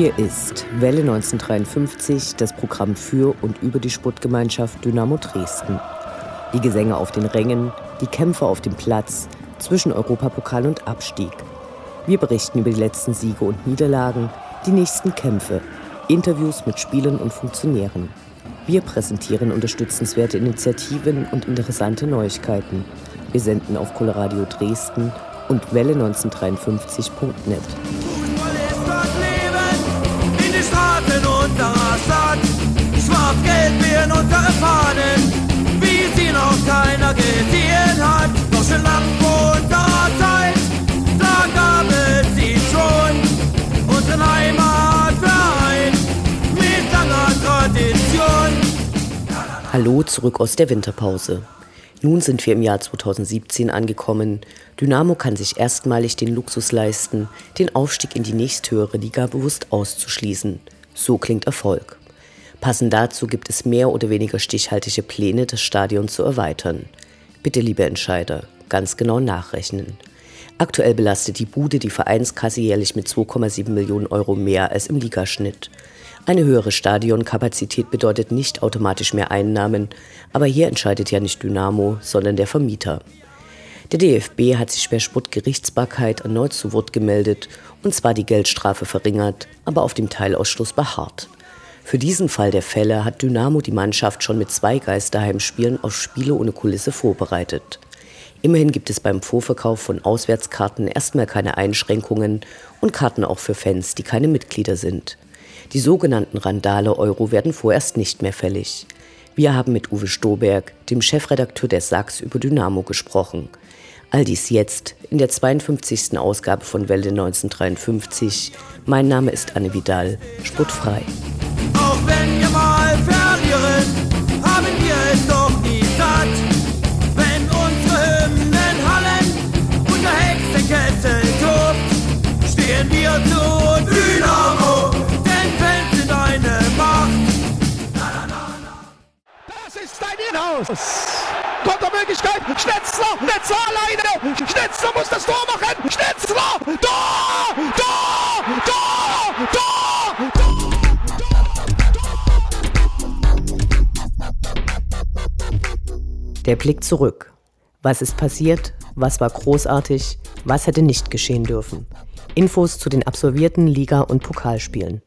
Hier ist Welle 1953, das Programm für und über die Sportgemeinschaft Dynamo Dresden. Die Gesänge auf den Rängen, die Kämpfe auf dem Platz, zwischen Europapokal und Abstieg. Wir berichten über die letzten Siege und Niederlagen, die nächsten Kämpfe, Interviews mit Spielern und Funktionären. Wir präsentieren unterstützenswerte Initiativen und interessante Neuigkeiten. Wir senden auf Coloradio Dresden und Welle1953.net. unserer Stadt. Schwarz-Gelb werden unsere Fahnen, wie sie noch keiner gesehen hat. Doch schon lang vor unserer Zeit, da gab es sie schon. Unseren Heimatverein mit langer Tradition. Hallo zurück aus der Winterpause. Nun sind wir im Jahr 2017 angekommen. Dynamo kann sich erstmalig den Luxus leisten, den Aufstieg in die nächsthöhere Liga bewusst auszuschließen. So klingt Erfolg. Passend dazu gibt es mehr oder weniger stichhaltige Pläne, das Stadion zu erweitern. Bitte, liebe Entscheider, ganz genau nachrechnen. Aktuell belastet die Bude die Vereinskasse jährlich mit 2,7 Millionen Euro mehr als im Ligaschnitt. Eine höhere Stadionkapazität bedeutet nicht automatisch mehr Einnahmen, aber hier entscheidet ja nicht Dynamo, sondern der Vermieter. Der DFB hat sich per Sportgerichtsbarkeit erneut zu Wort gemeldet und zwar die Geldstrafe verringert, aber auf dem Teilausschluss beharrt. Für diesen Fall der Fälle hat Dynamo die Mannschaft schon mit zwei Geisterheimspielen auf Spiele ohne Kulisse vorbereitet. Immerhin gibt es beim Vorverkauf von Auswärtskarten erstmal keine Einschränkungen und Karten auch für Fans, die keine Mitglieder sind. Die sogenannten Randale Euro werden vorerst nicht mehr fällig. Wir haben mit Uwe Stoberg, dem Chefredakteur der Sachs, über Dynamo gesprochen. All dies jetzt in der 52. Ausgabe von Welle 1953. Mein Name ist Anne Vidal, sportfrei. Auch wenn wir mal verlieren, haben wir es doch nie satt. Wenn unsere Hymnen hallen und der Hexenkessel tobt, stehen wir zu Dynamo, denn Fans sind eine Macht. Das ist dein Inhouse! Kontermöglichkeit. Schnetzler, Schnetzler alleine. Schnetzler muss das Tor machen. Schnetzler, Tor, Tor, Tor, Tor, Tor. Der Blick zurück. Was ist passiert? Was war großartig? Was hätte nicht geschehen dürfen? Infos zu den absolvierten Liga- und Pokalspielen.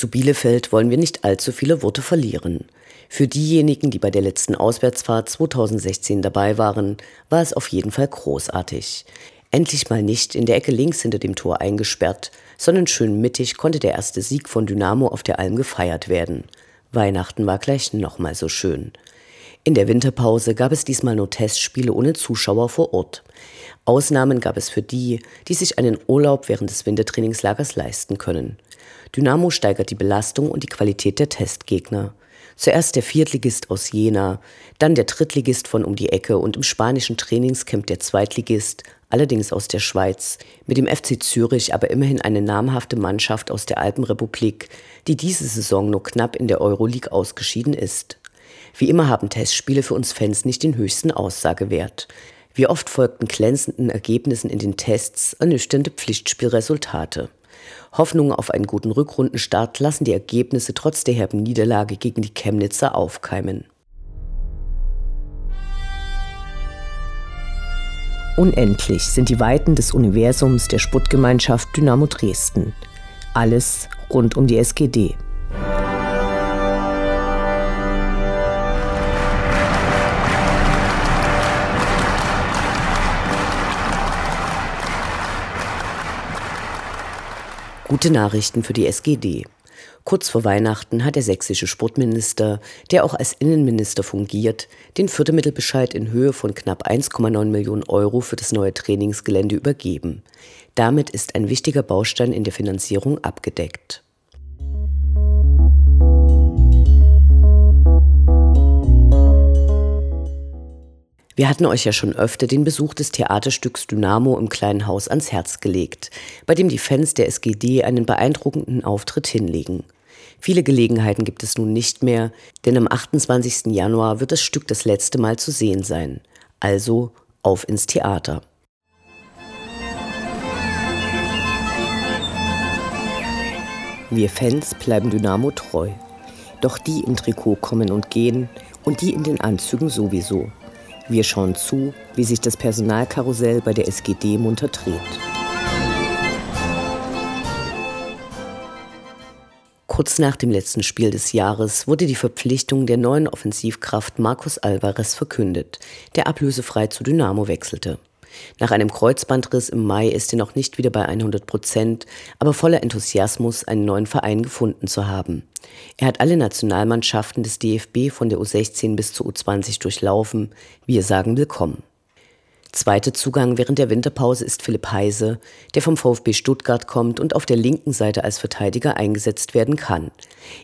Zu Bielefeld wollen wir nicht allzu viele Worte verlieren. Für diejenigen, die bei der letzten Auswärtsfahrt 2016 dabei waren, war es auf jeden Fall großartig. Endlich mal nicht in der Ecke links hinter dem Tor eingesperrt, sondern schön mittig konnte der erste Sieg von Dynamo auf der Alm gefeiert werden. Weihnachten war gleich nochmal so schön. In der Winterpause gab es diesmal nur Testspiele ohne Zuschauer vor Ort. Ausnahmen gab es für die, die sich einen Urlaub während des Wintertrainingslagers leisten können. Dynamo steigert die Belastung und die Qualität der Testgegner. Zuerst der Viertligist aus Jena, dann der Drittligist von um die Ecke und im spanischen Trainingscamp der Zweitligist, allerdings aus der Schweiz, mit dem FC Zürich aber immerhin eine namhafte Mannschaft aus der Alpenrepublik, die diese Saison nur knapp in der Euroleague ausgeschieden ist. Wie immer haben Testspiele für uns Fans nicht den höchsten Aussagewert. Wie oft folgten glänzenden Ergebnissen in den Tests ernüchternde Pflichtspielresultate. Hoffnungen auf einen guten Rückrundenstart lassen die Ergebnisse trotz der herben Niederlage gegen die Chemnitzer aufkeimen. Unendlich sind die Weiten des Universums der Sputtgemeinschaft Dynamo Dresden. Alles rund um die SGD. Gute Nachrichten für die SGD. Kurz vor Weihnachten hat der sächsische Sportminister, der auch als Innenminister fungiert, den Fördermittelbescheid in Höhe von knapp 1,9 Millionen Euro für das neue Trainingsgelände übergeben. Damit ist ein wichtiger Baustein in der Finanzierung abgedeckt. Wir hatten euch ja schon öfter den Besuch des Theaterstücks Dynamo im kleinen Haus ans Herz gelegt, bei dem die Fans der SGD einen beeindruckenden Auftritt hinlegen. Viele Gelegenheiten gibt es nun nicht mehr, denn am 28. Januar wird das Stück das letzte Mal zu sehen sein. Also auf ins Theater. Wir Fans bleiben Dynamo treu. Doch die im Trikot kommen und gehen und die in den Anzügen sowieso. Wir schauen zu, wie sich das Personalkarussell bei der SGD munter dreht. Kurz nach dem letzten Spiel des Jahres wurde die Verpflichtung der neuen Offensivkraft Marcos Alvarez verkündet, der ablösefrei zu Dynamo wechselte. Nach einem Kreuzbandriss im Mai ist er noch nicht wieder bei 100 Prozent, aber voller Enthusiasmus, einen neuen Verein gefunden zu haben. Er hat alle Nationalmannschaften des DFB von der U16 bis zur U20 durchlaufen. Wir sagen willkommen. Zweiter Zugang während der Winterpause ist Philipp Heise, der vom VfB Stuttgart kommt und auf der linken Seite als Verteidiger eingesetzt werden kann.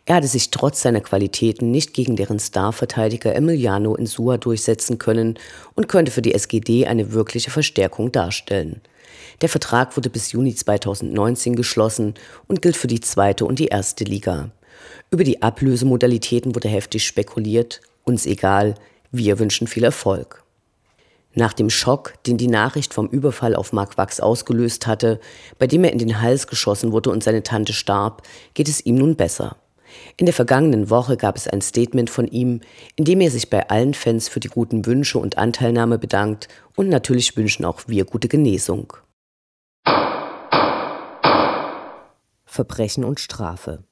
Er hatte sich trotz seiner Qualitäten nicht gegen deren Starverteidiger Emiliano Insua durchsetzen können und könnte für die SGD eine wirkliche Verstärkung darstellen. Der Vertrag wurde bis Juni 2019 geschlossen und gilt für die zweite und die erste Liga. Über die Ablösemodalitäten wurde heftig spekuliert. Uns egal, wir wünschen viel Erfolg. Nach dem Schock, den die Nachricht vom Überfall auf Mark Wachs ausgelöst hatte, bei dem er in den Hals geschossen wurde und seine Tante starb, geht es ihm nun besser. In der vergangenen Woche gab es ein Statement von ihm, in dem er sich bei allen Fans für die guten Wünsche und Anteilnahme bedankt und natürlich wünschen auch wir gute Genesung. Verbrechen und Strafe.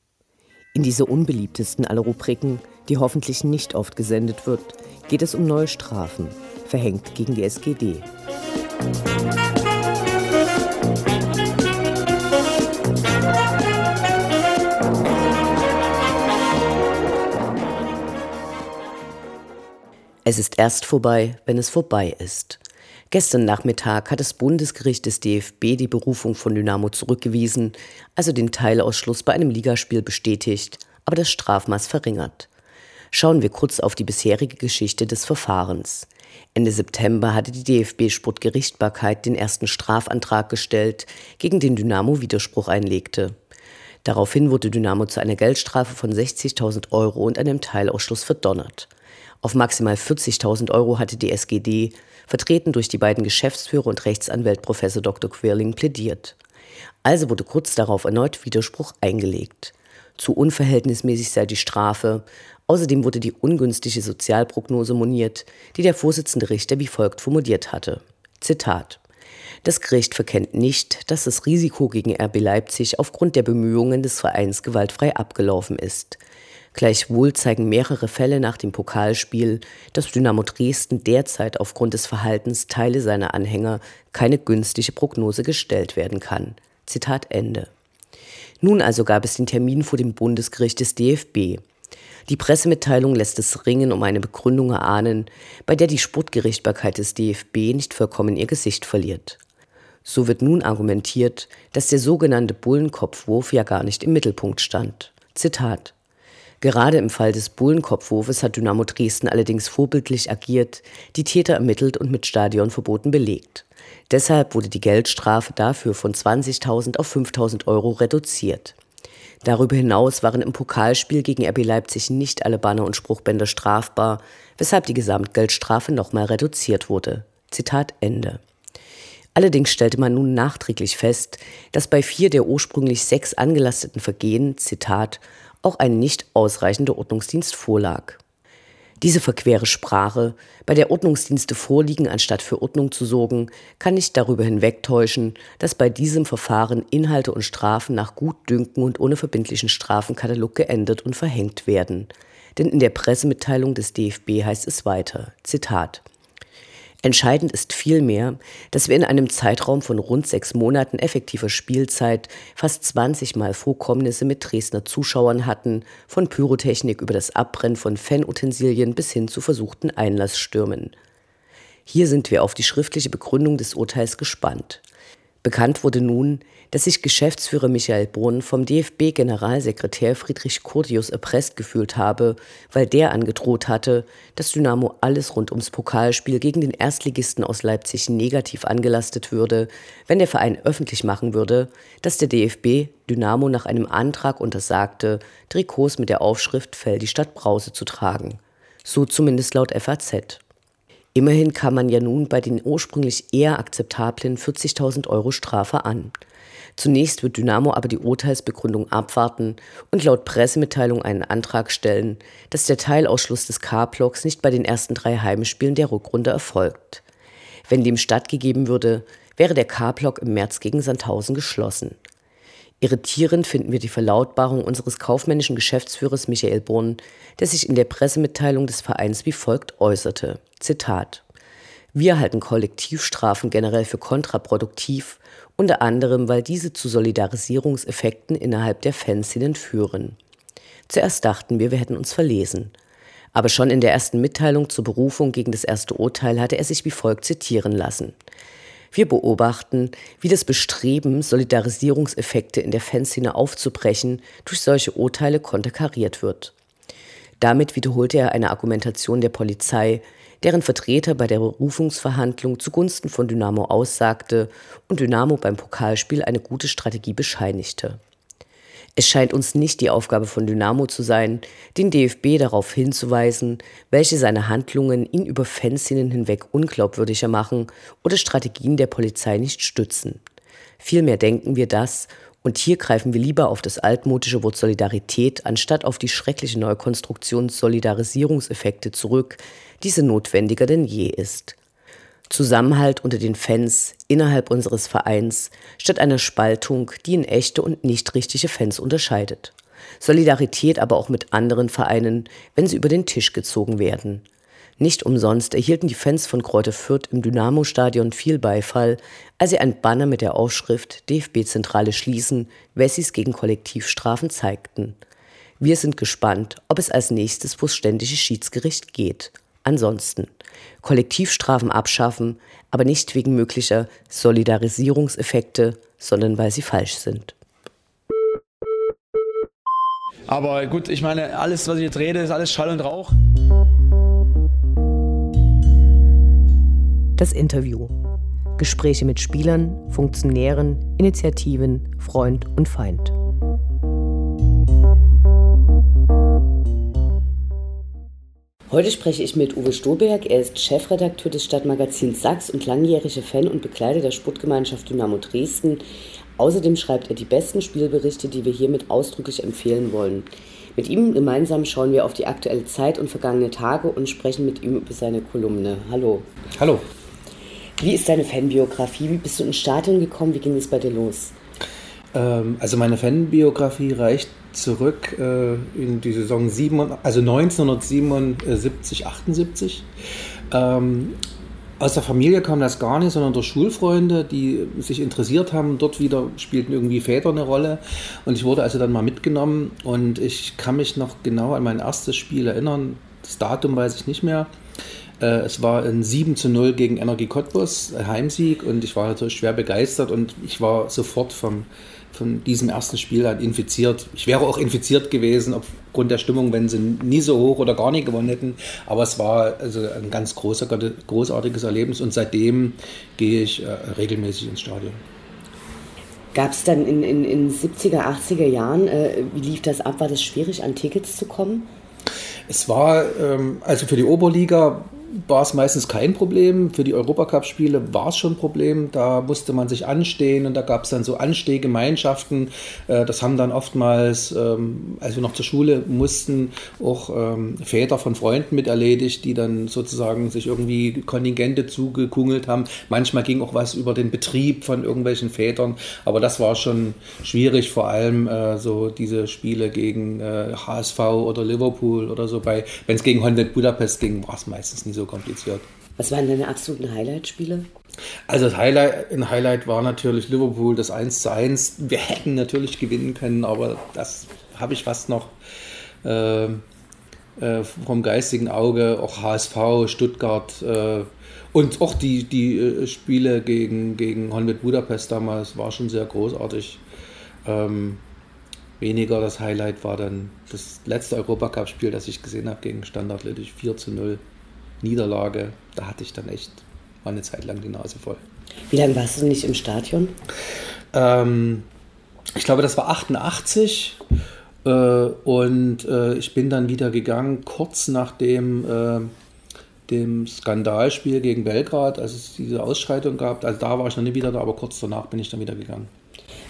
In dieser unbeliebtesten aller Rubriken, die hoffentlich nicht oft gesendet wird, geht es um neue Strafen, verhängt gegen die SGD. Es ist erst vorbei, wenn es vorbei ist. Gestern Nachmittag hat das Bundesgericht des DFB die Berufung von Dynamo zurückgewiesen, also den Teilausschluss bei einem Ligaspiel bestätigt, aber das Strafmaß verringert. Schauen wir kurz auf die bisherige Geschichte des Verfahrens. Ende September hatte die DFB-Sportgerichtbarkeit den ersten Strafantrag gestellt, gegen den Dynamo Widerspruch einlegte. Daraufhin wurde Dynamo zu einer Geldstrafe von 60.000 Euro und einem Teilausschluss verdonnert. Auf maximal 40.000 Euro hatte die SGD, vertreten durch die beiden Geschäftsführer und Rechtsanwalt Prof. Dr. Quirling, plädiert. Also wurde kurz darauf erneut Widerspruch eingelegt. Zu unverhältnismäßig sei die Strafe, Außerdem wurde die ungünstige Sozialprognose moniert, die der Vorsitzende Richter wie folgt formuliert hatte. Zitat. Das Gericht verkennt nicht, dass das Risiko gegen RB Leipzig aufgrund der Bemühungen des Vereins gewaltfrei abgelaufen ist. Gleichwohl zeigen mehrere Fälle nach dem Pokalspiel, dass Dynamo Dresden derzeit aufgrund des Verhaltens Teile seiner Anhänger keine günstige Prognose gestellt werden kann. Zitat Ende. Nun also gab es den Termin vor dem Bundesgericht des DFB. Die Pressemitteilung lässt das Ringen um eine Begründung erahnen, bei der die Sportgerichtbarkeit des DFB nicht vollkommen ihr Gesicht verliert. So wird nun argumentiert, dass der sogenannte Bullenkopfwurf ja gar nicht im Mittelpunkt stand. Zitat Gerade im Fall des Bullenkopfwurfes hat Dynamo Dresden allerdings vorbildlich agiert, die Täter ermittelt und mit Stadionverboten belegt. Deshalb wurde die Geldstrafe dafür von 20.000 auf 5.000 Euro reduziert. Darüber hinaus waren im Pokalspiel gegen RB Leipzig nicht alle Banner und Spruchbänder strafbar, weshalb die Gesamtgeldstrafe nochmal reduziert wurde. Zitat Ende. Allerdings stellte man nun nachträglich fest, dass bei vier der ursprünglich sechs angelasteten Vergehen, Zitat, auch ein nicht ausreichender Ordnungsdienst vorlag. Diese verquere Sprache, bei der Ordnungsdienste vorliegen, anstatt für Ordnung zu sorgen, kann nicht darüber hinwegtäuschen, dass bei diesem Verfahren Inhalte und Strafen nach Gutdünken und ohne verbindlichen Strafenkatalog geändert und verhängt werden. Denn in der Pressemitteilung des DFB heißt es weiter, Zitat, Entscheidend ist vielmehr, dass wir in einem Zeitraum von rund sechs Monaten effektiver Spielzeit fast 20 Mal Vorkommnisse mit Dresdner Zuschauern hatten, von Pyrotechnik über das Abbrennen von Fanutensilien bis hin zu versuchten Einlassstürmen. Hier sind wir auf die schriftliche Begründung des Urteils gespannt. Bekannt wurde nun, dass sich Geschäftsführer Michael Brunn vom DFB-Generalsekretär Friedrich Kurdius erpresst gefühlt habe, weil der angedroht hatte, dass Dynamo alles rund ums Pokalspiel gegen den Erstligisten aus Leipzig negativ angelastet würde, wenn der Verein öffentlich machen würde, dass der DFB Dynamo nach einem Antrag untersagte, Trikots mit der Aufschrift Fell die Stadt Brause zu tragen. So zumindest laut FAZ. Immerhin kam man ja nun bei den ursprünglich eher akzeptablen 40.000 Euro Strafe an. Zunächst wird Dynamo aber die Urteilsbegründung abwarten und laut Pressemitteilung einen Antrag stellen, dass der Teilausschluss des K-Blocks nicht bei den ersten drei Heimspielen der Rückrunde erfolgt. Wenn dem stattgegeben würde, wäre der K-Block im März gegen Sandhausen geschlossen. Irritierend finden wir die Verlautbarung unseres kaufmännischen Geschäftsführers Michael Brunn, der sich in der Pressemitteilung des Vereins wie folgt äußerte. Zitat. Wir halten Kollektivstrafen generell für kontraproduktiv, unter anderem, weil diese zu Solidarisierungseffekten innerhalb der Fanszenen führen. Zuerst dachten wir, wir hätten uns verlesen. Aber schon in der ersten Mitteilung zur Berufung gegen das erste Urteil hatte er sich wie folgt zitieren lassen. Wir beobachten, wie das Bestreben, Solidarisierungseffekte in der Fanszene aufzubrechen, durch solche Urteile konterkariert wird. Damit wiederholte er eine Argumentation der Polizei, deren Vertreter bei der Berufungsverhandlung zugunsten von Dynamo aussagte und Dynamo beim Pokalspiel eine gute Strategie bescheinigte. Es scheint uns nicht die Aufgabe von Dynamo zu sein, den DFB darauf hinzuweisen, welche seine Handlungen ihn über Fanszenen hinweg unglaubwürdiger machen oder Strategien der Polizei nicht stützen. Vielmehr denken wir das, und hier greifen wir lieber auf das altmodische Wort Solidarität anstatt auf die schreckliche Neukonstruktion Solidarisierungseffekte zurück, diese notwendiger denn je ist. Zusammenhalt unter den Fans innerhalb unseres Vereins statt einer Spaltung, die in echte und nicht richtige Fans unterscheidet. Solidarität aber auch mit anderen Vereinen, wenn sie über den Tisch gezogen werden. Nicht umsonst erhielten die Fans von Kräuter Fürth im Dynamo-Stadion viel Beifall, als sie ein Banner mit der Aufschrift DFB-Zentrale schließen, Wessis gegen Kollektivstrafen zeigten. Wir sind gespannt, ob es als nächstes vors ständische Schiedsgericht geht. Ansonsten Kollektivstrafen abschaffen, aber nicht wegen möglicher Solidarisierungseffekte, sondern weil sie falsch sind. Aber gut, ich meine, alles, was ich jetzt rede, ist alles Schall und Rauch. Das Interview. Gespräche mit Spielern, Funktionären, Initiativen, Freund und Feind. Heute spreche ich mit Uwe Stoberg. Er ist Chefredakteur des Stadtmagazins Sachs und langjähriger Fan und Begleiter der Sportgemeinschaft Dynamo Dresden. Außerdem schreibt er die besten Spielberichte, die wir hiermit ausdrücklich empfehlen wollen. Mit ihm gemeinsam schauen wir auf die aktuelle Zeit und vergangene Tage und sprechen mit ihm über seine Kolumne. Hallo. Hallo. Wie ist deine Fanbiografie? Wie bist du ins Stadion gekommen? Wie ging es bei dir los? Ähm, also meine Fanbiografie reicht zurück äh, in die Saison 7, also 1977, 78. Ähm, aus der Familie kam das gar nicht, sondern durch Schulfreunde, die sich interessiert haben. Dort wieder spielten irgendwie Väter eine Rolle. Und ich wurde also dann mal mitgenommen. Und ich kann mich noch genau an mein erstes Spiel erinnern. Das Datum weiß ich nicht mehr. Äh, es war ein 7 zu 0 gegen Energie Cottbus, Heimsieg. Und ich war natürlich schwer begeistert. Und ich war sofort vom von diesem ersten Spiel an infiziert. Ich wäre auch infiziert gewesen aufgrund der Stimmung, wenn sie nie so hoch oder gar nicht gewonnen hätten. Aber es war also ein ganz großer, großartiges Erlebnis und seitdem gehe ich äh, regelmäßig ins Stadion. Gab es dann in, in, in 70er, 80er Jahren, äh, wie lief das ab? War das schwierig, an Tickets zu kommen? Es war, ähm, also für die Oberliga war es meistens kein Problem. Für die Europacup-Spiele war es schon ein Problem. Da musste man sich anstehen und da gab es dann so Anstehgemeinschaften. Äh, das haben dann oftmals, ähm, als wir noch zur Schule mussten, auch ähm, Väter von Freunden mit erledigt, die dann sozusagen sich irgendwie Kontingente zugekungelt haben. Manchmal ging auch was über den Betrieb von irgendwelchen Vätern, aber das war schon schwierig, vor allem äh, so diese Spiele gegen HSV äh, oder Liverpool oder so. Wenn es gegen Honved Budapest ging, war es meistens nicht so kompliziert. Was waren deine absoluten Highlight-Spiele? Also das Highlight, ein Highlight war natürlich Liverpool, das 1 zu 1. Wir hätten natürlich gewinnen können, aber das habe ich fast noch äh, äh, vom geistigen Auge. Auch HSV, Stuttgart äh, und auch die, die äh, Spiele gegen, gegen Honved Budapest damals war schon sehr großartig. Ähm, weniger das Highlight war dann das letzte Europacup-Spiel, das ich gesehen habe gegen Standard Lüttich 4 zu 0 Niederlage. Da hatte ich dann echt mal eine Zeit lang die Nase voll. Wie lange warst du nicht im Stadion? Ähm, ich glaube, das war 88 äh, und äh, ich bin dann wieder gegangen, kurz nach dem, äh, dem Skandalspiel gegen Belgrad, als es diese Ausschreitung gab. Also da war ich noch nicht wieder da, aber kurz danach bin ich dann wieder gegangen.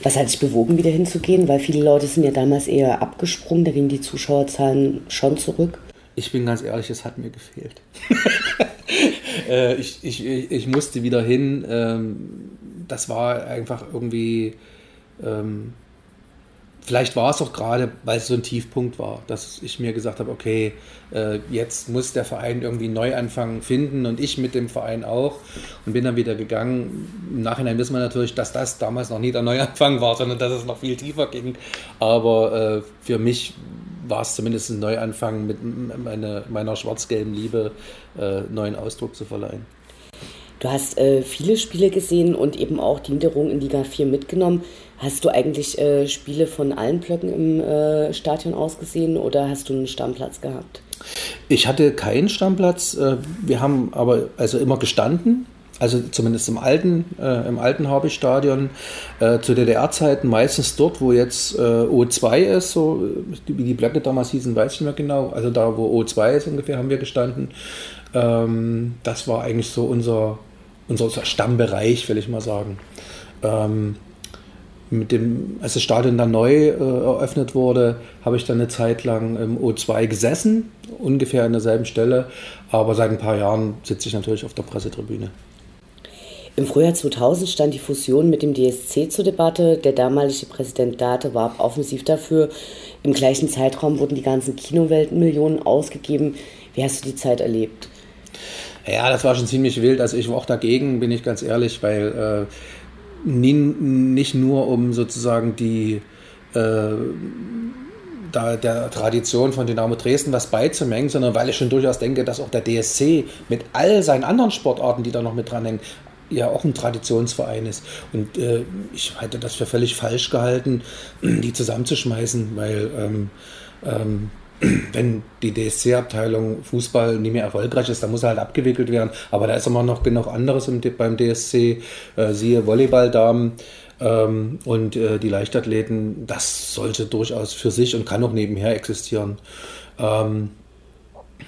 Was hat dich bewogen, wieder hinzugehen? Weil viele Leute sind ja damals eher abgesprungen, da gingen die Zuschauerzahlen schon zurück. Ich bin ganz ehrlich, es hat mir gefehlt. äh, ich, ich, ich musste wieder hin. Ähm, das war einfach irgendwie. Ähm, vielleicht war es auch gerade, weil es so ein Tiefpunkt war, dass ich mir gesagt habe, okay, äh, jetzt muss der Verein irgendwie neu anfangen finden und ich mit dem Verein auch und bin dann wieder gegangen. Im Nachhinein wissen wir natürlich, dass das damals noch nie der Neuanfang war, sondern dass es noch viel tiefer ging. Aber äh, für mich war es zumindest ein Neuanfang mit meine, meiner schwarz-gelben Liebe äh, neuen Ausdruck zu verleihen. Du hast äh, viele Spiele gesehen und eben auch die Niederung in Liga 4 mitgenommen. Hast du eigentlich äh, Spiele von allen Blöcken im äh, Stadion ausgesehen oder hast du einen Stammplatz gehabt? Ich hatte keinen Stammplatz. Äh, wir haben aber also immer gestanden also zumindest im alten, äh, im alten Harbisch-Stadion, äh, zu DDR-Zeiten meistens dort, wo jetzt äh, O2 ist, so wie die Blöcke damals hießen, weiß ich nicht mehr genau. Also da, wo O2 ist ungefähr, haben wir gestanden. Ähm, das war eigentlich so unser, unser Stammbereich, will ich mal sagen. Ähm, mit dem, als das Stadion dann neu äh, eröffnet wurde, habe ich dann eine Zeit lang im O2 gesessen, ungefähr an derselben Stelle. Aber seit ein paar Jahren sitze ich natürlich auf der Pressetribüne. Im Frühjahr 2000 stand die Fusion mit dem DSC zur Debatte. Der damalige Präsident Date war offensiv dafür. Im gleichen Zeitraum wurden die ganzen Kinowelten Millionen ausgegeben. Wie hast du die Zeit erlebt? Ja, das war schon ziemlich wild. Also ich war auch dagegen, bin ich ganz ehrlich, weil äh, nicht nur um sozusagen die äh, da der Tradition von Dynamo Dresden was beizumengen, sondern weil ich schon durchaus denke, dass auch der DSC mit all seinen anderen Sportarten, die da noch mit dranhängen, ja auch ein Traditionsverein ist. Und äh, ich hätte das für völlig falsch gehalten, die zusammenzuschmeißen, weil ähm, ähm, wenn die DSC-Abteilung Fußball nicht mehr erfolgreich ist, dann muss er halt abgewickelt werden. Aber da ist immer noch genug anderes im, beim DSC, äh, siehe Volleyballdamen ähm, und äh, die Leichtathleten. Das sollte durchaus für sich und kann auch nebenher existieren. Ähm,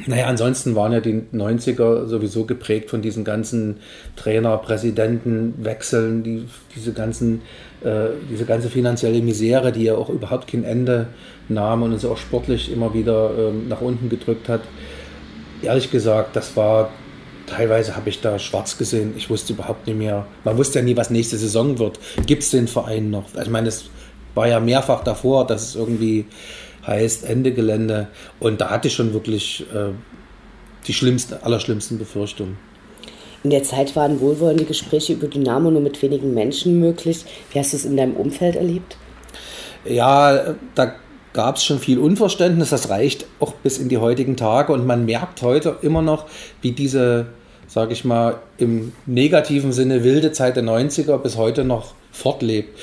naja, ansonsten waren ja die 90er sowieso geprägt von diesen ganzen Trainer, Präsidenten, Wechseln, die, diese, äh, diese ganze finanzielle Misere, die ja auch überhaupt kein Ende nahm und uns auch sportlich immer wieder ähm, nach unten gedrückt hat. Ehrlich gesagt, das war teilweise habe ich da schwarz gesehen. Ich wusste überhaupt nicht mehr. Man wusste ja nie, was nächste Saison wird. Gibt es den Verein noch? Also ich meine, es war ja mehrfach davor, dass es irgendwie heißt Ende Gelände. Und da hatte ich schon wirklich äh, die schlimmsten, allerschlimmsten Befürchtungen. In der Zeit waren wohlwollende Gespräche über Dynamo nur mit wenigen Menschen möglich. Wie hast du es in deinem Umfeld erlebt? Ja, da gab es schon viel Unverständnis. Das reicht auch bis in die heutigen Tage. Und man merkt heute immer noch, wie diese, sage ich mal, im negativen Sinne wilde Zeit der 90er bis heute noch fortlebt.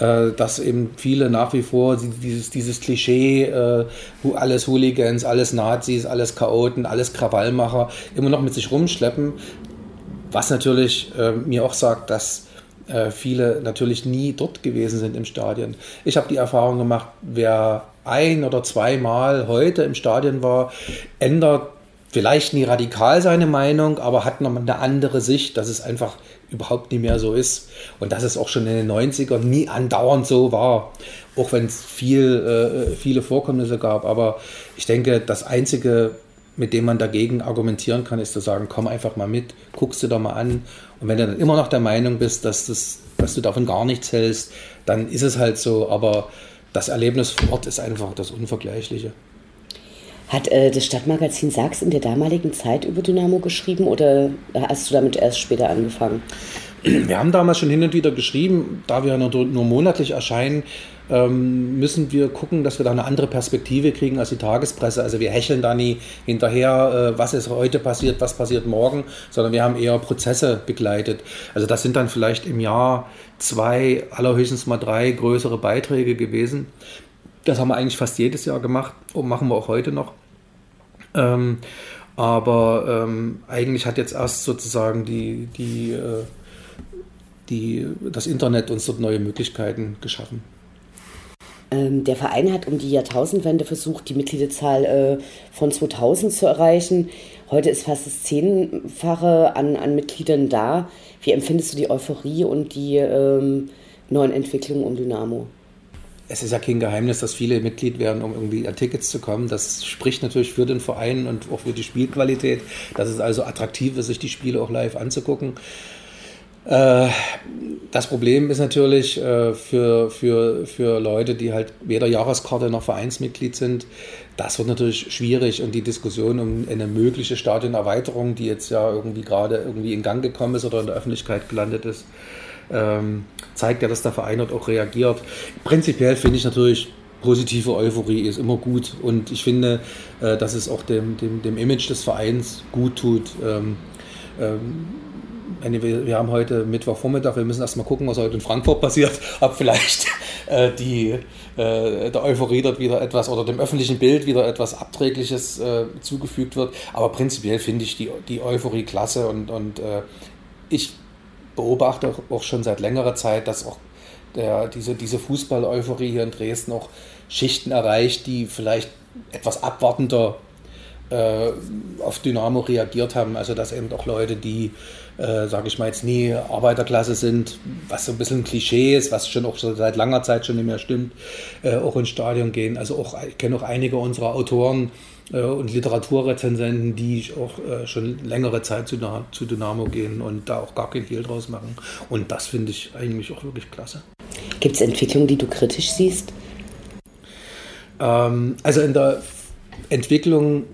Äh, dass eben viele nach wie vor dieses, dieses Klischee, äh, alles Hooligans, alles Nazis, alles Chaoten, alles Krawallmacher immer noch mit sich rumschleppen. Was natürlich äh, mir auch sagt, dass äh, viele natürlich nie dort gewesen sind im Stadion. Ich habe die Erfahrung gemacht, wer ein oder zweimal heute im Stadion war, ändert vielleicht nie radikal seine Meinung, aber hat noch eine andere Sicht, dass es einfach überhaupt nicht mehr so ist. Und dass es auch schon in den 90ern nie andauernd so war. Auch wenn es viel, äh, viele Vorkommnisse gab. Aber ich denke, das Einzige, mit dem man dagegen argumentieren kann, ist zu sagen, komm einfach mal mit, guckst du da mal an. Und wenn du dann immer noch der Meinung bist, dass, das, dass du davon gar nichts hältst, dann ist es halt so. Aber das Erlebnis vor Ort ist einfach das Unvergleichliche. Hat äh, das Stadtmagazin Sachs in der damaligen Zeit über Dynamo geschrieben oder hast du damit erst später angefangen? Wir haben damals schon hin und wieder geschrieben, da wir nur, nur monatlich erscheinen, ähm, müssen wir gucken, dass wir da eine andere Perspektive kriegen als die Tagespresse. Also wir hecheln da nie hinterher, äh, was ist heute passiert, was passiert morgen, sondern wir haben eher Prozesse begleitet. Also das sind dann vielleicht im Jahr zwei, allerhöchstens mal drei größere Beiträge gewesen. Das haben wir eigentlich fast jedes Jahr gemacht und machen wir auch heute noch. Ähm, aber ähm, eigentlich hat jetzt erst sozusagen die, die, äh, die, das Internet uns dort neue Möglichkeiten geschaffen. Ähm, der Verein hat um die Jahrtausendwende versucht, die Mitgliederzahl äh, von 2000 zu erreichen. Heute ist fast das Zehnfache an, an Mitgliedern da. Wie empfindest du die Euphorie und die ähm, neuen Entwicklungen um Dynamo? Es ist ja kein Geheimnis, dass viele Mitglied werden, um irgendwie an Tickets zu kommen. Das spricht natürlich für den Verein und auch für die Spielqualität, dass es also attraktiv ist, sich die Spiele auch live anzugucken. Äh, das Problem ist natürlich äh, für, für, für Leute, die halt weder Jahreskarte noch Vereinsmitglied sind, das wird natürlich schwierig und die Diskussion um eine mögliche Stadionerweiterung, die jetzt ja irgendwie gerade irgendwie in Gang gekommen ist oder in der Öffentlichkeit gelandet ist, ähm, zeigt ja, dass der Verein dort auch reagiert. Prinzipiell finde ich natürlich, positive Euphorie ist immer gut und ich finde, äh, dass es auch dem, dem, dem Image des Vereins gut tut. Ähm, ähm, wir, haben heute Mittwochvormittag, wir müssen erstmal gucken, was heute in Frankfurt passiert, ob vielleicht äh, die, äh, der Euphorie dort wieder etwas oder dem öffentlichen Bild wieder etwas Abträgliches äh, zugefügt wird. Aber prinzipiell finde ich die, die Euphorie klasse und, und äh, ich beobachte auch schon seit längerer Zeit, dass auch der, diese, diese Fußball-Euphorie hier in Dresden auch Schichten erreicht, die vielleicht etwas abwartender äh, auf Dynamo reagiert haben. Also dass eben auch Leute, die, äh, sage ich mal jetzt nie Arbeiterklasse sind, was so ein bisschen ein Klischee ist, was schon auch schon seit langer Zeit schon nicht mehr stimmt, äh, auch ins Stadion gehen. Also auch, ich kenne auch einige unserer Autoren, und Literaturrezensenten, die auch äh, schon längere Zeit zu, zu Dynamo gehen und da auch gar kein Hehl draus machen. Und das finde ich eigentlich auch wirklich klasse. Gibt es Entwicklungen, die du kritisch siehst? Ähm, also in der Entwicklung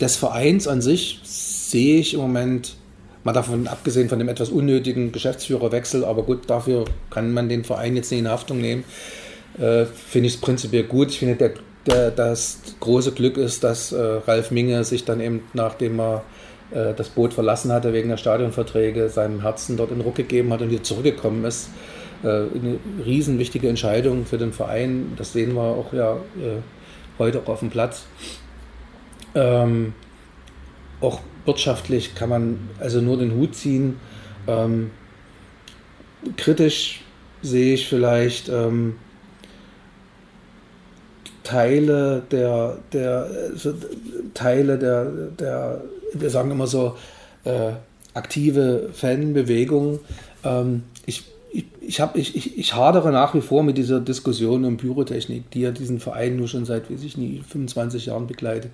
des Vereins an sich sehe ich im Moment, mal davon abgesehen von dem etwas unnötigen Geschäftsführerwechsel, aber gut, dafür kann man den Verein jetzt nicht in Haftung nehmen, äh, finde ich es prinzipiell gut. Ich finde, der, das große Glück ist, dass äh, Ralf Minge sich dann eben, nachdem er äh, das Boot verlassen hatte wegen der Stadionverträge, seinem Herzen dort in Ruck gegeben hat und wieder zurückgekommen ist. Äh, eine riesen wichtige Entscheidung für den Verein. Das sehen wir auch ja heute auch auf dem Platz. Ähm, auch wirtschaftlich kann man also nur den Hut ziehen. Ähm, kritisch sehe ich vielleicht ähm, Teile der, der so Teile der, der, wir sagen immer so, äh, aktive Fanbewegung. Ähm, ich, ich, ich, hab, ich, ich, ich hadere nach wie vor mit dieser Diskussion um Pyrotechnik, die ja diesen Verein nur schon seit, weiß ich nicht, 25 Jahren begleitet.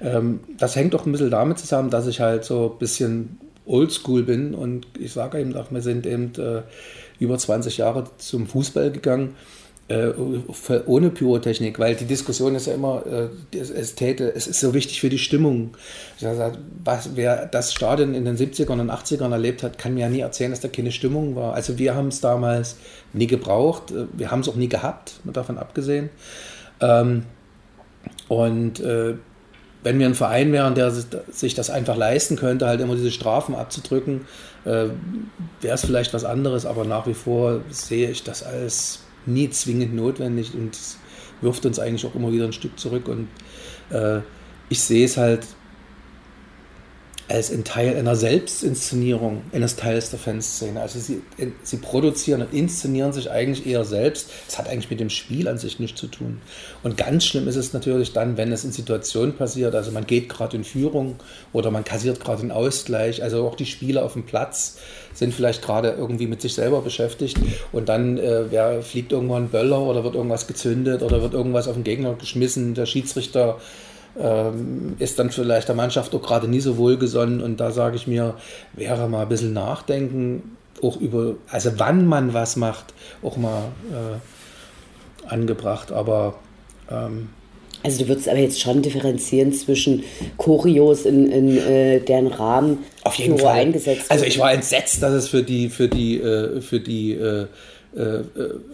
Ähm, das hängt doch ein bisschen damit zusammen, dass ich halt so ein bisschen oldschool bin und ich sage eben auch, wir sind eben äh, über 20 Jahre zum Fußball gegangen äh, ohne Pyrotechnik, weil die Diskussion ist ja immer, äh, es, täte, es ist so wichtig für die Stimmung. Was, wer das Stadion in den 70ern und 80ern erlebt hat, kann mir ja nie erzählen, dass da keine Stimmung war. Also wir haben es damals nie gebraucht, äh, wir haben es auch nie gehabt, davon abgesehen. Ähm, und wenn wir ein Verein wären, der sich das einfach leisten könnte, halt immer diese Strafen abzudrücken, wäre es vielleicht was anderes, aber nach wie vor sehe ich das als nie zwingend notwendig und wirft uns eigentlich auch immer wieder ein Stück zurück. Und äh, ich sehe es halt als ein Teil einer Selbstinszenierung eines Teils der Fanszene. Also sie, sie produzieren und inszenieren sich eigentlich eher selbst. Das hat eigentlich mit dem Spiel an sich nichts zu tun. Und ganz schlimm ist es natürlich dann, wenn es in Situationen passiert, also man geht gerade in Führung oder man kassiert gerade einen Ausgleich, also auch die Spieler auf dem Platz sind vielleicht gerade irgendwie mit sich selber beschäftigt und dann äh, wer, fliegt irgendwann ein Böller oder wird irgendwas gezündet oder wird irgendwas auf den Gegner geschmissen, der Schiedsrichter ähm, ist dann vielleicht der Mannschaft auch gerade nie so wohlgesonnen. Und da sage ich mir, wäre mal ein bisschen nachdenken, auch über, also wann man was macht, auch mal äh, angebracht. Aber ähm, Also du würdest aber jetzt schon differenzieren zwischen Choreos, in, in äh, deren Rahmen Auf jeden Fall. eingesetzt also ich war entsetzt, dass es für die, für die, äh, für die, äh, äh, äh,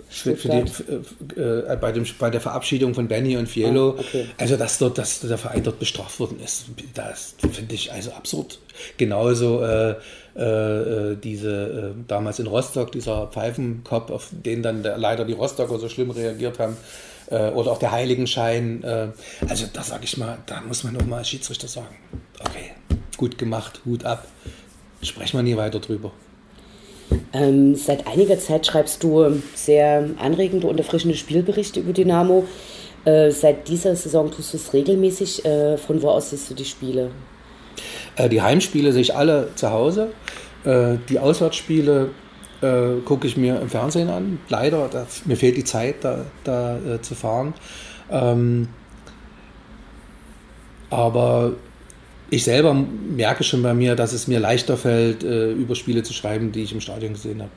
für, für die äh, äh, bei, dem, bei der Verabschiedung von Benny und Fiello, Ah, okay. also dass dort, dass der Verein dort bestraft worden ist, das finde ich also absurd. Genauso äh, äh, diese damals in Rostock, dieser Pfeifenkopf, auf den dann der, leider die Rostocker so schlimm reagiert haben, oder auch der Heiligenschein. Also da sage ich mal, da muss man auch mal als Schiedsrichter sagen, okay, gut gemacht, Hut ab, sprechen wir nie weiter drüber. Ähm, seit einiger Zeit schreibst du sehr anregende und erfrischende Spielberichte über Dynamo. Äh, seit dieser Saison tust du es regelmäßig. Äh, von wo aus siehst du die Spiele? Äh, die Heimspiele sehe ich alle zu Hause. Äh, die Auswärtsspiele äh, gucke ich mir im Fernsehen an. Leider, da, mir fehlt die Zeit, da, da äh, zu fahren. Ähm, aber ich selber merke schon bei mir, dass es mir leichter fällt, äh, über Spiele zu schreiben, die ich im Stadion gesehen habe.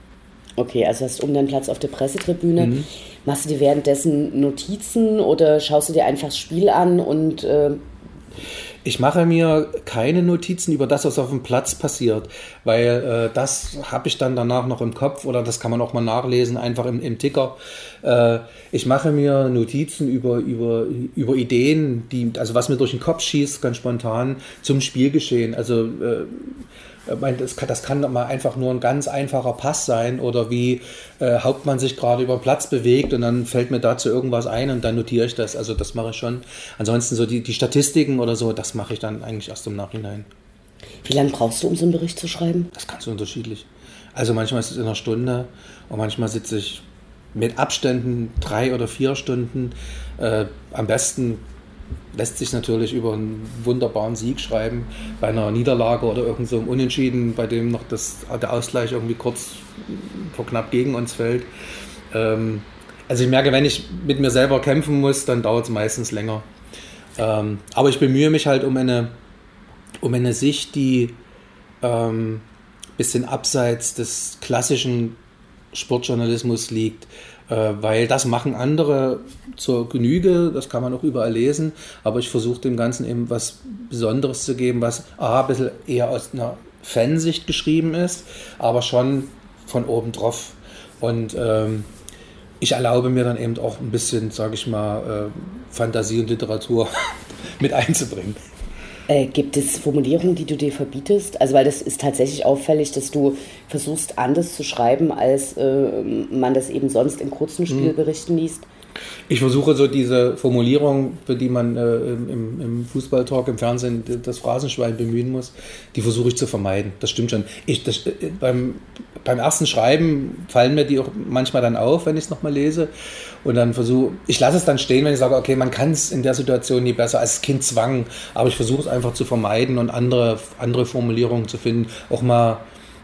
Okay, also hast du um deinen Platz auf der Pressetribüne. Machst du dir währenddessen Notizen oder schaust du dir einfach das Spiel an und äh, Ich mache mir keine Notizen über das, was auf dem Platz passiert, weil äh, das habe ich dann danach noch im Kopf oder das kann man auch mal nachlesen, einfach im, im Ticker. Äh, ich mache mir Notizen über, über, über Ideen, die, also was mir durch den Kopf schießt, ganz spontan zum Spielgeschehen. Also äh, das, kann, das kann mal einfach nur ein ganz einfacher Pass sein oder wie äh, Hauptmann sich gerade über den Platz bewegt und dann fällt mir dazu irgendwas ein und dann notiere ich das. Also das mache ich schon. Ansonsten so die, die Statistiken oder so, das mache ich dann eigentlich erst im Nachhinein. wie lange brauchst du, um so einen Bericht zu schreiben? Das ist ganz unterschiedlich. Also manchmal ist es in einer Stunde und manchmal sitze ich mit Abständen drei oder vier Stunden. Äh, am besten lässt sich natürlich über einen wunderbaren Sieg schreiben, bei einer Niederlage oder irgend so einem Unentschieden, bei dem noch das, der Ausgleich irgendwie kurz vor knapp gegen uns fällt. Ähm, also ich merke, wenn ich mit mir selber kämpfen muss, dann dauert es meistens länger. Ähm, aber ich bemühe mich halt um eine, um eine Sicht, die ähm, bisschen abseits des klassischen Sportjournalismus liegt, weil das machen andere zur Genüge, das kann man auch überall lesen, aber ich versuche dem Ganzen eben was Besonderes zu geben, was A, ein bisschen eher aus einer Fansicht geschrieben ist, aber schon von oben drauf. Und ähm, ich erlaube mir dann eben auch ein bisschen, sage ich mal, äh, Fantasie und Literatur mit einzubringen. Äh, gibt es Formulierungen, die du dir verbietest? Also, weil das ist tatsächlich auffällig, dass du versuchst, anders zu schreiben, als äh, man das eben sonst in kurzen Spielberichten liest. Ich versuche so diese Formulierung, für die man äh, im, im Fußballtalk, im Fernsehen das Phrasenschwein bemühen muss, die versuche ich zu vermeiden. Das stimmt schon. Ich, das, äh, beim, beim ersten Schreiben fallen mir die auch manchmal dann auf, wenn ich es nochmal lese. Und dann versuche, ich lasse es dann stehen, wenn ich sage, okay, man kann es in der Situation nie besser als Kind zwang, aber ich versuche es einfach zu vermeiden und andere, andere Formulierungen zu finden. Auch mal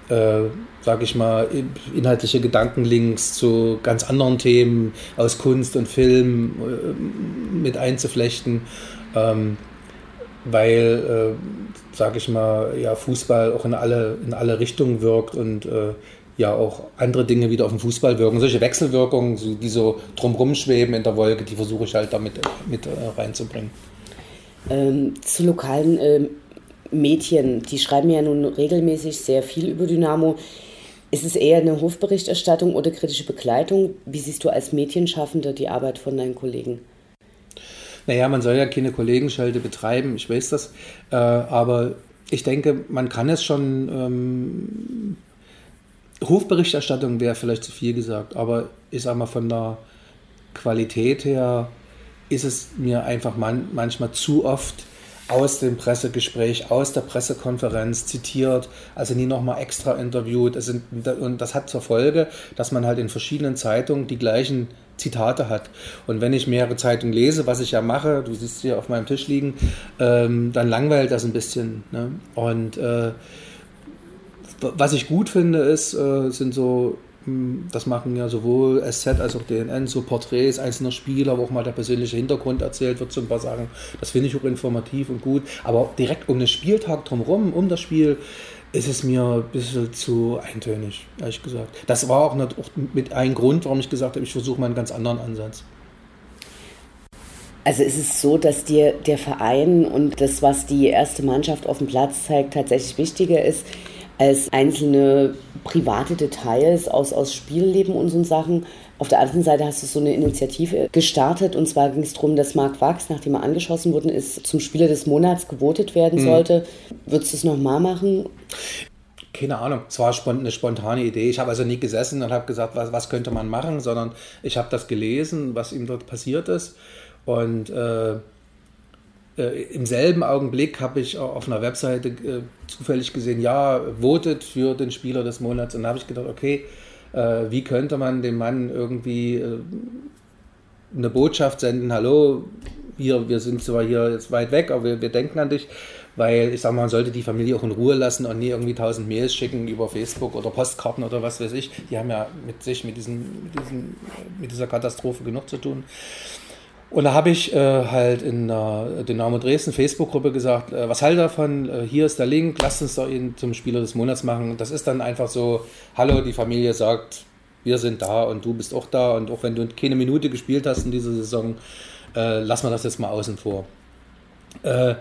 äh, sage ich mal, inhaltliche Gedankenlinks zu ganz anderen Themen aus Kunst und Film äh, mit einzuflechten, ähm, weil, äh, sage ich mal, ja, Fußball auch in alle, in alle Richtungen wirkt und äh, ja auch andere Dinge wieder auf den Fußball wirken. Solche Wechselwirkungen, die so drumrum schweben in der Wolke, die versuche ich halt damit mit äh, reinzubringen. Ähm, zu lokalen ähm, Medien, die schreiben ja nun regelmäßig sehr viel über Dynamo. Ist es eher eine Hofberichterstattung oder kritische Begleitung? Wie siehst du als Medienschaffender die Arbeit von deinen Kollegen? Naja, man soll ja keine Kollegenschelte betreiben, ich weiß das. Äh, aber ich denke, man kann es schon. Ähm, Hofberichterstattung wäre vielleicht zu viel gesagt, aber ich sag mal, von der Qualität her ist es mir einfach man, manchmal zu oft aus dem Pressegespräch, aus der Pressekonferenz zitiert, also nie nochmal extra interviewt. Es sind, und das hat zur Folge, dass man halt in verschiedenen Zeitungen die gleichen Zitate hat. Und wenn ich mehrere Zeitungen lese, was ich ja mache, du siehst sie auf meinem Tisch liegen, ähm, dann langweilt das ein bisschen. Ne? Und äh, was ich gut finde, ist, äh, sind so, das machen ja sowohl SZ als auch DNN, so Porträts einzelner Spieler, wo auch mal der persönliche Hintergrund erzählt wird, so ein paar Sachen. Das finde ich auch informativ und gut. Aber direkt um den Spieltag drumherum, um das Spiel, ist es mir ein bisschen zu eintönig, ehrlich gesagt. Das war auch, nicht, auch mit ein Grund, warum ich gesagt habe, ich versuche mal einen ganz anderen Ansatz. Also ist es so, dass dir der Verein und das, was die erste Mannschaft auf dem Platz zeigt, tatsächlich wichtiger ist als einzelne private Details aus, aus Spielleben und so Sachen. Auf der anderen Seite hast du so eine Initiative gestartet und zwar ging es darum, dass Marc Wachs, nachdem er angeschossen worden ist, zum Spieler des Monats gewotet werden mhm. sollte. Würdest du es nochmal machen? Keine Ahnung, es war eine spontane Idee. Ich habe also nie gesessen und habe gesagt, was, was könnte man machen, sondern ich habe das gelesen, was ihm dort passiert ist. Und äh, äh, im selben Augenblick habe ich auf einer Webseite äh, zufällig gesehen, ja, votet für den Spieler des Monats. Und da habe ich gedacht, okay, äh, wie könnte man dem Mann irgendwie äh, eine Botschaft senden, hallo, wir, wir sind zwar hier jetzt weit weg, aber wir, wir denken an dich, weil ich sage mal, man sollte die Familie auch in Ruhe lassen und nie irgendwie tausend Mails schicken über Facebook oder Postkarten oder was weiß ich. Die haben ja mit sich, mit, diesen, mit, diesen, mit dieser Katastrophe genug zu tun. Und da habe ich äh, halt in der Dynamo Dresden Facebook-Gruppe gesagt, äh, was haltet davon? Äh, hier ist der Link, lasst uns doch ihn zum Spieler des Monats machen. Das ist dann einfach so, hallo, die Familie sagt, wir sind da und du bist auch da und auch wenn du keine Minute gespielt hast in dieser Saison, äh, lass mal das jetzt mal außen vor. Äh,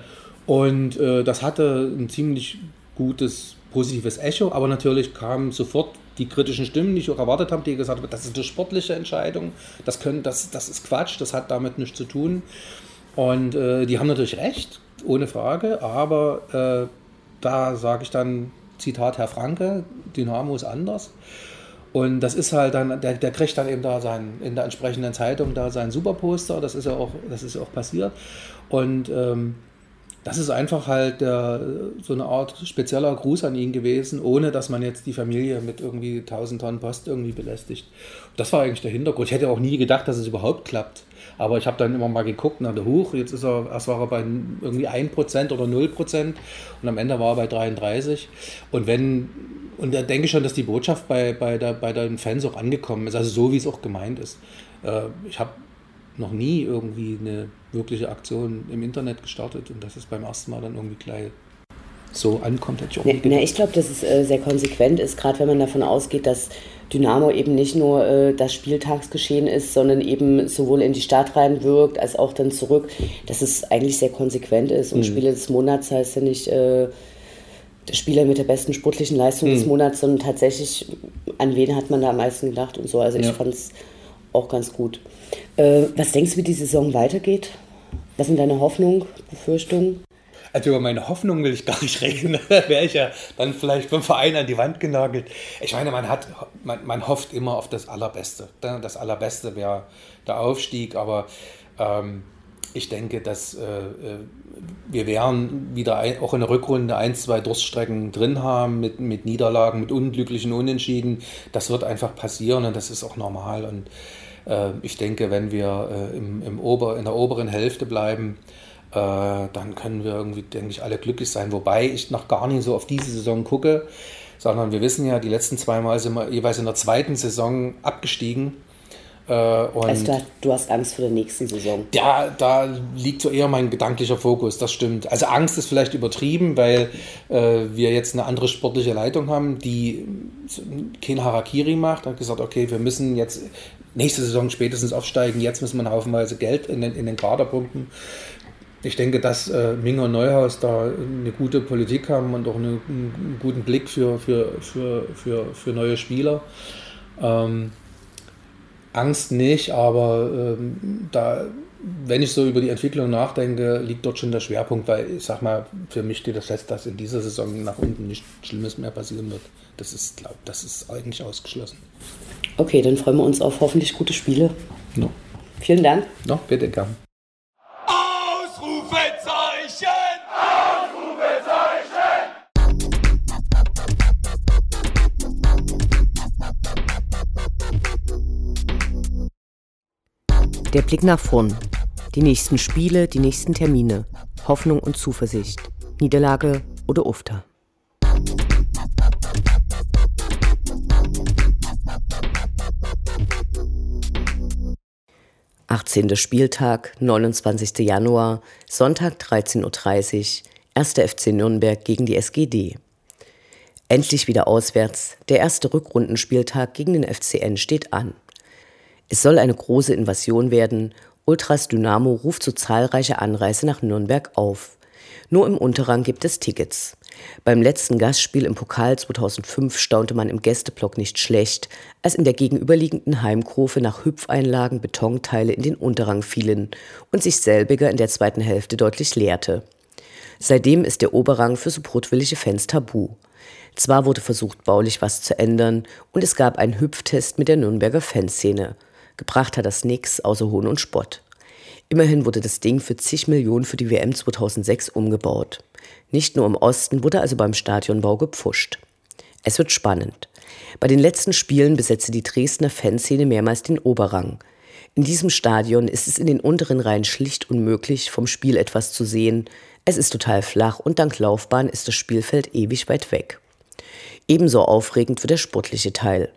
und äh, das hatte ein ziemlich gutes positives Echo, aber natürlich kam sofort die kritischen Stimmen, die ich auch erwartet habe, die gesagt haben, das ist eine sportliche Entscheidung, das, können, das, das ist Quatsch, das hat damit nichts zu tun. Und äh, die haben natürlich recht, ohne Frage, aber äh, da sage ich dann, Zitat Herr Franke, Dynamo ist anders. Und das ist halt dann, der, der kriegt dann eben da sein, in der entsprechenden Zeitung da sein Superposter, das ist ja auch, das ist ja auch passiert. Und ähm, das ist einfach halt der, so eine Art spezieller Gruß an ihn gewesen, ohne dass man jetzt die Familie mit irgendwie 1000 Tonnen Post irgendwie belästigt. Das war eigentlich der Hintergrund. Ich hätte auch nie gedacht, dass es überhaupt klappt. Aber ich habe dann immer mal geguckt, na der Huch, jetzt ist er, erst war er bei irgendwie 1% oder 0% und am Ende war er bei 33. Und wenn, und da denke ich schon, dass die Botschaft bei, bei, der, bei den Fans auch angekommen ist, also so wie es auch gemeint ist. Äh, ich habe noch nie irgendwie eine wirkliche Aktion im Internet gestartet und dass es beim ersten Mal dann irgendwie gleich so ankommt, hätte ich auch ne, ne, Ich glaube, dass es äh, sehr konsequent ist, gerade wenn man davon ausgeht, dass Dynamo eben nicht nur äh, das Spieltagsgeschehen ist, sondern eben sowohl in die Stadt reinwirkt, als auch dann zurück, dass es eigentlich sehr konsequent ist. Und mhm. Spieler des Monats heißt ja nicht äh, der Spieler mit der besten sportlichen Leistung mhm. des Monats, sondern tatsächlich, an wen hat man da am meisten gedacht und so. Also ich ja. fand es auch ganz gut. Äh, was denkst du, wie die Saison weitergeht? Was sind deine Hoffnungen, Befürchtungen? Also über meine Hoffnung will ich gar nicht reden. Da wäre ich ja dann vielleicht vom Verein an die Wand genagelt. Ich meine, man hat, man, man hofft immer auf das Allerbeste. Das Allerbeste wäre der Aufstieg, aber ähm, ich denke, dass äh, äh wir werden wieder ein, auch in der Rückrunde ein, zwei Durststrecken drin haben mit, mit Niederlagen, mit unglücklichen Unentschieden. Das wird einfach passieren und das ist auch normal. Und äh, ich denke, wenn wir äh, im, im Ober, in der oberen Hälfte bleiben, äh, dann können wir irgendwie, denke ich, alle glücklich sein. Wobei ich noch gar nicht so auf diese Saison gucke, sondern wir wissen ja, die letzten zwei Mal sind wir jeweils in der zweiten Saison abgestiegen. Also du, du hast Angst vor der nächsten Saison. Ja, da liegt so eher mein gedanklicher Fokus, das stimmt. Also Angst ist vielleicht übertrieben, weil äh, wir jetzt eine andere sportliche Leitung haben, die kein Harakiri macht, hat gesagt, okay, wir müssen jetzt nächste Saison spätestens aufsteigen. Jetzt müssen wir haufenweise Geld in den, in den Kader pumpen. Ich denke, dass äh, Minger und Neuhaus da eine gute Politik haben und auch eine, einen guten Blick für, für, für, für, für neue Spieler. Ähm, Angst nicht, aber ähm, da, wenn ich so über die Entwicklung nachdenke, liegt dort schon der Schwerpunkt, weil ich sag mal, für mich steht das fest, dass in dieser Saison nach unten nichts Schlimmes mehr passieren wird. Das ist, glaub, das ist eigentlich ausgeschlossen. Okay, dann freuen wir uns auf hoffentlich gute Spiele. No. Vielen Dank. No, bitte gern. Der Blick nach vorn. Die nächsten Spiele, die nächsten Termine. Hoffnung und Zuversicht. Niederlage oder Ufter. 18. Spieltag, 29. Januar, Sonntag 13.30 Uhr, 1. FC Nürnberg gegen die SGD. Endlich wieder auswärts, der erste Rückrundenspieltag gegen den FCN steht an. Es soll eine große Invasion werden Ultras Dynamo ruft zu zahlreicher Anreise nach Nürnberg auf. Nur im Unterrang gibt es Tickets. Beim letzten Gastspiel im Pokal 2005 staunte man im Gästeblock nicht schlecht, als in der gegenüberliegenden Heimkurve nach Hüpfeinlagen Betonteile in den Unterrang fielen und sich selbiger in der zweiten Hälfte deutlich leerte. Seitdem ist der Oberrang für so brotwillige Fans tabu. Zwar wurde versucht, baulich was zu ändern und es gab einen Hüpftest mit der Nürnberger Fanszene. Gebracht hat das nix außer Hohn und Spott. Immerhin wurde das Ding für zig Millionen für die WM 2006 umgebaut. Nicht nur im Osten wurde also beim Stadionbau gepfuscht. Es wird spannend. Bei den letzten Spielen besetzte die Dresdner Fanszene mehrmals den Oberrang. In diesem Stadion ist es in den unteren Reihen schlicht unmöglich, vom Spiel etwas zu sehen. Es ist total flach und dank Laufbahn ist das Spielfeld ewig weit weg. Ebenso aufregend wird der sportliche Teil.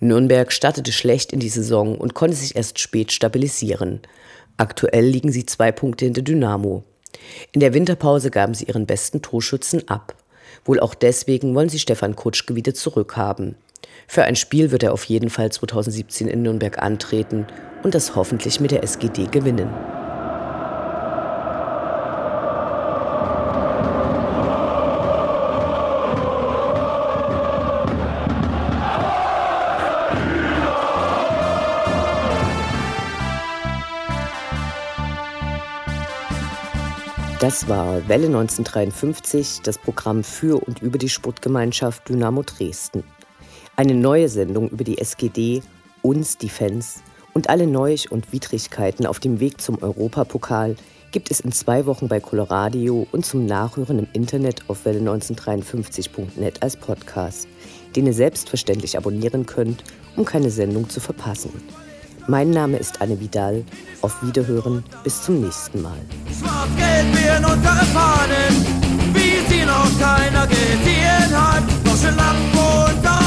Nürnberg startete schlecht in die Saison und konnte sich erst spät stabilisieren. Aktuell liegen sie zwei Punkte hinter Dynamo. In der Winterpause gaben sie ihren besten Torschützen ab. Wohl auch deswegen wollen sie Stefan Kutschke wieder zurückhaben. Für ein Spiel wird er auf jeden Fall 2017 in Nürnberg antreten und das hoffentlich mit der SGD gewinnen. Das war Welle 1953, das Programm für und über die Sportgemeinschaft Dynamo Dresden. Eine neue Sendung über die SGD, uns, die Fans und alle Neuig und Widrigkeiten auf dem Weg zum Europapokal gibt es in zwei Wochen bei Coloradio und zum Nachhören im Internet auf welle1953.net als Podcast, den ihr selbstverständlich abonnieren könnt, um keine Sendung zu verpassen. Mein Name ist Anne Vidal. Auf Wiederhören, bis zum nächsten Mal. Schwarz-Gelb in unsere Fahnen, wie sie noch keiner gesehen hat. Deutsche Lampen